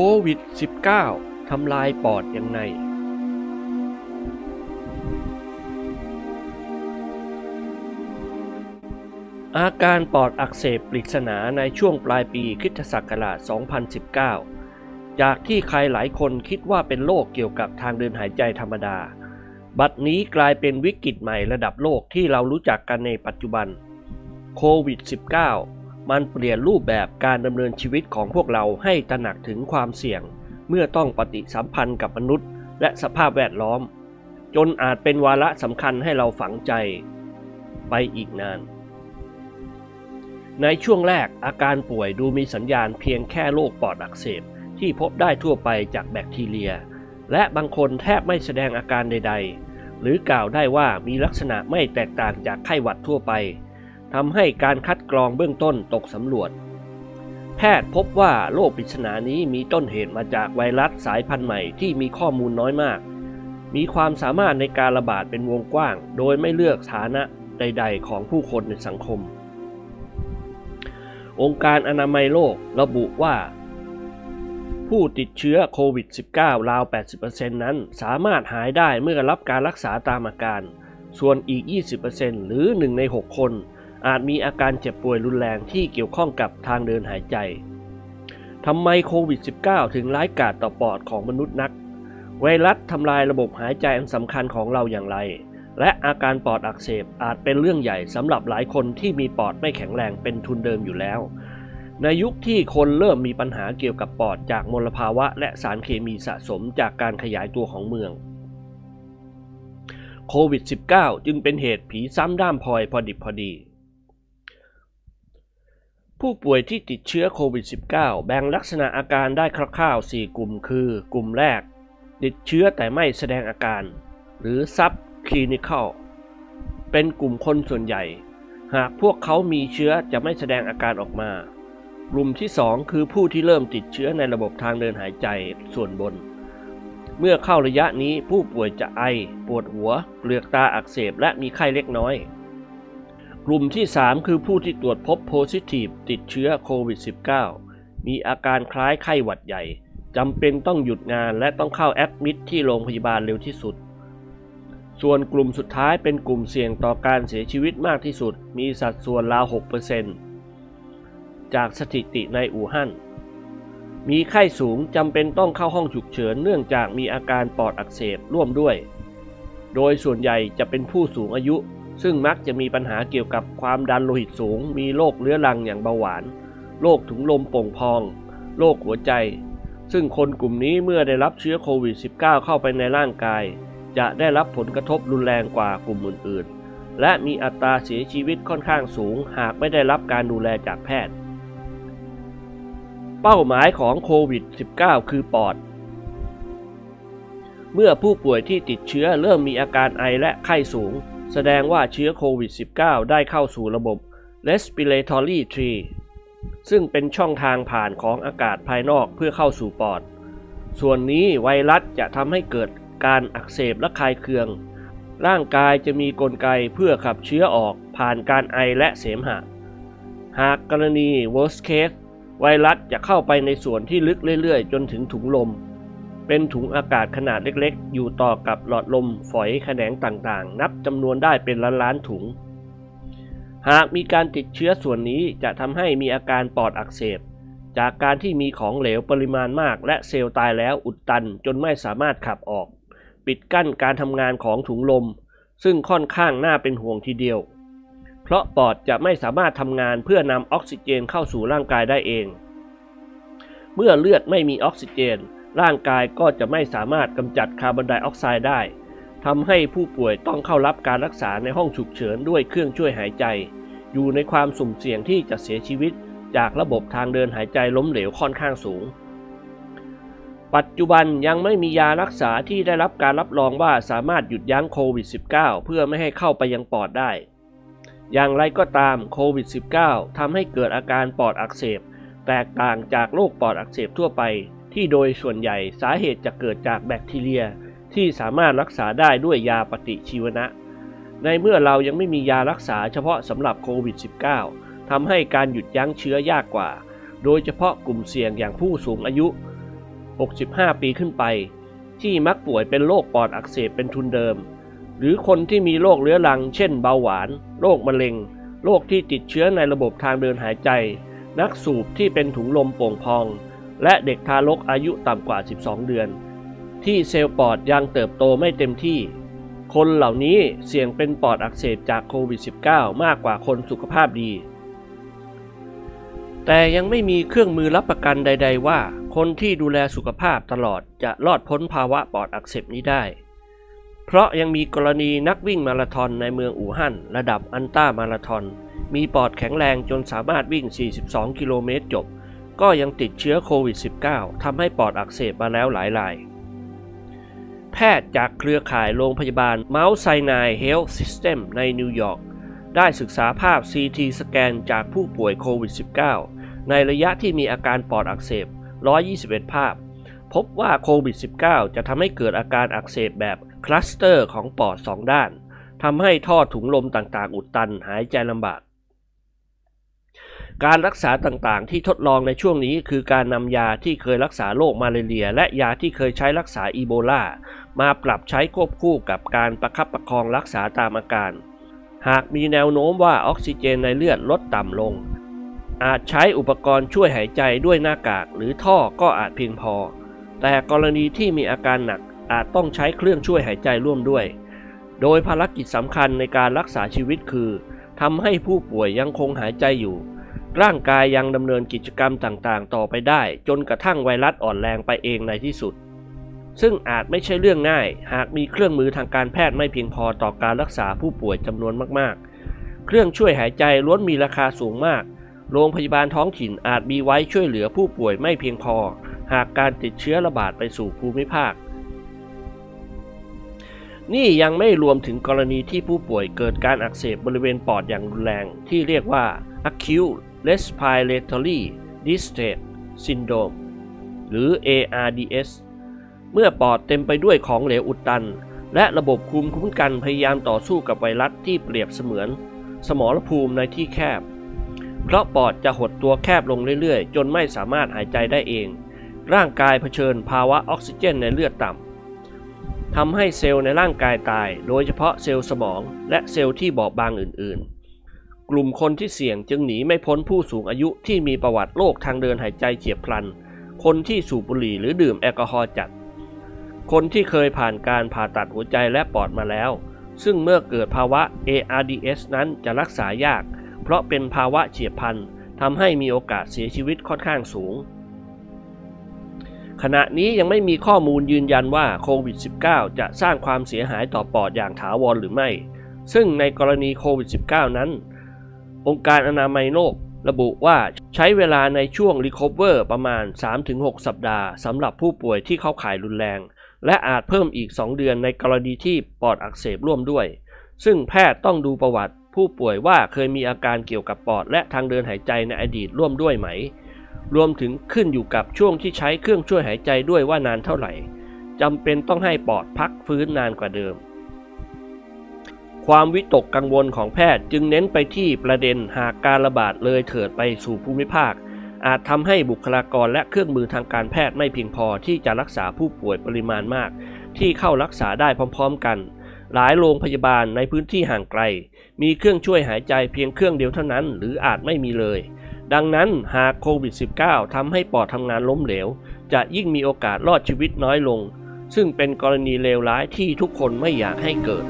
ควิด -19 ทำลายปอดยังไง อาการปอดอักเสบปริศนาในช่วงปลายปีคริสตศักราช 2019 จากที่ใครหลายคนคิดว่าเป็นโรคเกี่ยวกับทางเดินหายใจธรรมดา บัดนี้กลายเป็นวิกฤตใหม่ระดับโลกที่เรารู้จักกันในปัจจุบัน โควิด -19 มันเปลี่ยนรูปแบบการดำเนินชีวิตของพวกเราให้ตระหนักถึงความเสี่ยง เมื่อต้องปฏิสัมพันธ์กับมนุษย์ และสภาพแวดล้อม จนอาจเป็นวาระสำคัญให้เราฝังใจ ไปอีกนาน ในช่วงแรกอาการป่วยดูมีสัญญาณเพียงแค่โรคปอดอักเสบที่พบได้ทั่วไปจากแบคทีเรีย และบางคนแทบไม่แสดงอาการใด ๆ หรือกล่าวได้ว่ามีลักษณะไม่แตกต่างจากไข้หวัดทั่วไป ทำให้การคัดกรองเบื้องต้นตกสำรวจ แพทย์พบว่าโรคปริศนานี้มีต้นเหตุมาจากไวรัสสายพันธุ์ใหม่ที่มีข้อมูลน้อยมาก มีความสามารถในการระบาดเป็นวงกว้าง โดยไม่เลือกฐานะใด ๆ ของผู้คนในสังคม องค์การอนามัยโลกระบุว่า ผู้ติดเชื้อโควิด -19 ราว 80%นั้นสามารถหายได้เมื่อรับการรักษาตามอาการ ส่วนอีก 20%หรือ 1 ใน 6 คน อาจมีอาการเจ็บป่วยรุนแรงที่เกี่ยวข้องกับทางเดินหายใจทำไมโควิด -19 ถึงร้ายกาจต่อปอดของมนุษย์นัก ไวรัสทำลายระบบหายใจอันสำคัญของเราอย่างไร และอาการปอดอักเสบอาจเป็นเรื่องใหญ่สำหรับหลายคนที่มีปอดไม่แข็งแรงเป็นทุนเดิมอยู่แล้ว ในยุคที่คนเริ่มมีปัญหาเกี่ยวกับปอดจากมลภาวะ และสารเคมีสะสมจากการขยายตัวของเมืองโควิด -19 จึงเป็นเหตุผีซ้ำด้ามพลอยพอดิบพอดี ผู้ป่วยที่ติดเชื้อโควิด -19 แบ่งลักษณะอาการได้คร่าวๆ 4 กลุ่มคือ กลุ่มแรก ติดเชื้อแต่ไม่แสดงอาการ หรือ sub clinical เป็นกลุ่มคนส่วนใหญ่ หากพวกเขามีเชื้อจะไม่แสดงอาการออกมา กลุ่มที่ 2 คือผู้ที่เริ่มติดเชื้อในระบบทางเดินหายใจส่วนบน เมื่อเข้าระยะนี้ผู้ป่วยจะไอ ปวดหัว เปลือกตาอักเสบและมีไข้เล็กน้อย กลุ่มที่ 3 คือผู้ที่ตรวจพบโพซิทีฟติดเชื้อโควิด -19 มีอาการคล้ายไข้หวัดใหญ่จำเป็นต้องหยุดงานและต้องเข้าแอดมิดที่โรงพยาบาลเร็วที่สุด ส่วนกลุ่มสุดท้ายเป็นกลุ่มเสี่ยงต่อการเสียชีวิตมากที่สุด มีสัดส่วนราว 6%จากสถิติในอู่ฮั่น มีไข้สูงจำเป็นต้องเข้าห้องฉุกเฉินเนื่องจากมีอาการปอดอักเสบร่วมด้วย โดยส่วนใหญ่จะเป็นผู้สูงอายุ ซึ่งมักจะมีปัญหาเกี่ยวกับความดันโลหิตสูง มีโรคเรื้อรังอย่างเบาหวาน โรคถุงลมโป่งพอง โรคหัวใจ ซึ่งคนกลุ่มนี้เมื่อได้รับเชื้อโควิด -19 เข้าไปในร่างกาย จะได้รับผลกระทบรุนแรงกว่ากลุ่มอื่น ๆ และมีอัตราเสียชีวิตค่อนข้างสูง หากไม่ได้รับการดูแลจากแพทย์ เป้าหมายของโควิด -19 คือปอดเมื่อผู้ป่วยที่ติดเชื้อเริ่มมีอาการไอและไข้สูง แสดงว่าเชื้อโควิด -19 ได้เข้าสู่ระบบ respiratory tree ซึ่งเป็นช่องทางผ่านของอากาศภายนอกเพื่อเข้าสู่ปอด ส่วนนี้ไวรัสจะทำให้เกิดการอักเสบและคายเคือง ร่างกายจะมีกลไกเพื่อขับเชื้อออกผ่านการไอและเสมหะ หากกรณี worst case ไวรัสจะเข้าไปในส่วนที่ลึกเรื่อยๆ จนถึงถุงลม เป็นถุงอากาศขนาดเล็กๆ อยู่ต่อกับหลอดลมฝอยแขนงต่างๆ นับจำนวนได้เป็นล้านๆถุง หากมีการติดเชื้อส่วนนี้จะทำให้มีอาการปอดอักเสบ จากการที่มีของเหลวปริมาณมาก และเซลล์ตายแล้วอุดตันจนไม่สามารถขับออก ปิดกั้นการทำงานของถุงลม ซึ่งค่อนข้างน่าเป็นห่วงทีเดียว เพราะปอดจะไม่สามารถทำงานเพื่อนำออกซิเจนเข้าสู่ร่างกายได้เอง เมื่อเลือดไม่มีออกซิเจน ร่างกายก็จะไม่สามารถกำจัดคาร์บอนไดออกไซด์ได้ทำให้ผู้ป่วยต้องเข้ารับการรักษาในห้องฉุกเฉินด้วยเครื่องช่วยหายใจ อยู่ในความสุ่มเสี่ยงที่จะเสียชีวิต จากระบบทางเดินหายใจล้มเหลวค่อนข้างสูง ปัจจุบันยังไม่มียารักษาที่ได้รับการรับรองว่าสามารถหยุดยั้งโควิด -19 เพื่อไม่ให้เข้าไปยังปอดได้ อย่างไรก็ตามโควิด -19 ทำให้เกิดอาการปอดอักเสบ แตกต่างจากโรคปอดอักเสบทั่วไป ที่โดยส่วนใหญ่สาเหตุจะเกิดจากแบคทีเรียที่สามารถรักษาได้ด้วยยาปฏิชีวนะ ในเมื่อเรายังไม่มียารักษาเฉพาะสำหรับโควิด -19 ทำให้การหยุดยั้งเชื้อยากกว่า โดยเฉพาะกลุ่มเสี่ยงอย่างผู้สูงอายุ 65 ปีขึ้นไป ที่มักป่วยเป็นโรคปอดอักเสบเป็นทุนเดิม หรือคนที่มีโรคเรื้อรัง เช่นเบาหวาน โรคมะเร็ง โรคที่ติดเชื้อในระบบทางเดินหายใจ นักสูบที่เป็นถุงลมโป่งพอง และเด็กทารกอายุต่ำกว่า 12 เดือน ที่เซลล์ปอดยังเติบโตไม่เต็มที่ คนเหล่านี้เสี่ยงเป็นปอดอักเสบจากโควิด -19 มากกว่าคนสุขภาพดี แต่ยังไม่มีเครื่องมือรับประกันใด ๆ ว่า คนที่ดูแลสุขภาพตลอดจะรอดพ้นภาวะปอดอักเสบนี้ได้ เพราะยังมีกรณีนักวิ่งมาราธอนในเมืองอู่ฮั่นระดับอันต้ามาราธอนมีปอดแข็งแรงจนสามารถวิ่ง 42 กิโลเมตรจบ ก็ยังติดเชื้อโควิด -19 ทำให้ปอดอักเสบมาแล้วหลายราย แพทย์จากเครือข่ายโรงพยาบาล Mount Sinai Health System ในนิวยอร์กได้ศึกษาภาพ CT สแกนจากผู้ป่วยโควิด -19 ในระยะที่มีอาการปอดอักเสบ 121 ภาพ พบว่าโควิด -19 จะทำให้เกิดอาการอักเสบแบบคลัสเตอร์ของปอดสองด้านทำให้ท่อถุงลมต่างๆ อุดตันหายใจลำบาก การรักษาต่างๆ ที่ทดลองในช่วงนี้คือการนำยาที่เคยรักษาโรคมาเรีย และยาที่เคยใช้รักษาอีโบลา มาปรับใช้ควบคู่กับการประคับประคองรักษาตามอาการ หากมีแนวโน้มว่าออกซิเจนในเลือดลดต่ำลง อาจใช้อุปกรณ์ช่วยหายใจด้วยหน้ากากหรือท่อก็อาจเพียงพอ แต่กรณีที่มีอาการหนักอาจต้องใช้เครื่องช่วยหายใจร่วมด้วย โดยภารกิจสำคัญในการรักษาชีวิตคือทำให้ผู้ป่วยยังคงหายใจอยู่ ร่างกายยังดำเนินกิจกรรมต่างๆ ต่อไปได้ จนกระทั่งไวรัสอ่อนแรงไปเองในที่สุด ซึ่งอาจไม่ใช่เรื่องง่าย หากมีเครื่องมือทางการแพทย์ไม่เพียงพอต่อการรักษาผู้ป่วยจำนวนมากๆ เครื่องช่วยหายใจล้วนมีราคาสูงมาก โรงพยาบาลท้องถิ่นอาจมีไว้ช่วยเหลือผู้ป่วยไม่เพียงพอ หากการติดเชื้อระบาดไปสู่ภูมิภาค นี่ยังไม่รวมถึงกรณีที่ผู้ป่วยเกิดการอักเสบบริเวณปอดอย่างรุนแรงที่เรียกว่า acute respiratory distress syndrome หรือ ARDS เมื่อปอดเต็มไปด้วยของเหลวอุดตัน และระบบคุมคุ้มกันพยายามต่อสู้กับไวรัสที่เปรียบเสมือน สมรภูมิในที่แคบ เพราะปอดจะหดตัวแคบลงเรื่อยๆ จนไม่สามารถหายใจได้เอง ร่างกายเผชิญภาวะออกซิเจนในเลือดต่ำทำให้เซลล์ในร่างกายตาย โดยเฉพาะเซลล์สมองและเซลล์ที่บอบบางอื่นๆ กลุ่มคนที่เสี่ยงจึงหนีไม่พ้นผู้สูงอายุที่มีประวัติโรคทางเดินหายใจเฉียบพลัน คนที่สูบบุหรี่หรือดื่มแอลกอฮอล์จัด คนที่เคยผ่านการผ่าตัดหัวใจและปอดมาแล้ว ซึ่งเมื่อเกิดภาวะ ARDS นั้นจะรักษายาก เพราะเป็นภาวะเฉียบพลันทำให้มีโอกาสเสียชีวิตค่อนข้างสูง ขณะนี้ยังไม่มีข้อมูลยืนยันว่าโควิด -19 จะสร้างความเสียหายต่อปอดอย่างถาวรหรือไม่ ซึ่งในกรณีโควิด -19 นั้น องค์การอนามัยโลกระบุว่าใช้เวลาในช่วง recover ประมาณ 3-6 สัปดาห์สำหรับผู้ป่วยที่เข้าข่ายรุนแรง และอาจเพิ่มอีก 2 เดือนในกรณีที่ปอดอักเสบร่วมด้วย ซึ่งแพทย์ต้องดูประวัติ ผู้ป่วยว่าเคยมีอาการเกี่ยวกับปอด และทางเดินหายใจในอดีตร่วมด้วยไหม รวมถึงขึ้นอยู่กับช่วงที่ใช้เครื่องช่วยหายใจด้วยว่านานเท่าไหร่จำเป็นต้องให้ปอดพักฟื้นนานกว่าเดิม ความวิตกกังวลของแพทย์จึงเน้นไปที่ประเด็นหากการระบาดเลยเถิดไปสู่ภูมิภาค อาจทำให้บุคลากรและเครื่องมือทางการแพทย์ไม่เพียงพอที่จะรักษาผู้ป่วยปริมาณมาก ที่เข้ารักษาได้พร้อม ๆ กัน หลายโรงพยาบาลในพื้นที่ห่างไกล มีเครื่องช่วยหายใจเพียงเครื่องเดียวเท่านั้น หรืออาจไม่มีเลย ดังนั้นหากโควิด -19 ทำให้ปอดทำงานล้มเหลว จะยิ่งมีโอกาสรอดชีวิตน้อยลง ซึ่งเป็นกรณีเลวร้ายที่ทุกคนไม่อยากให้เกิด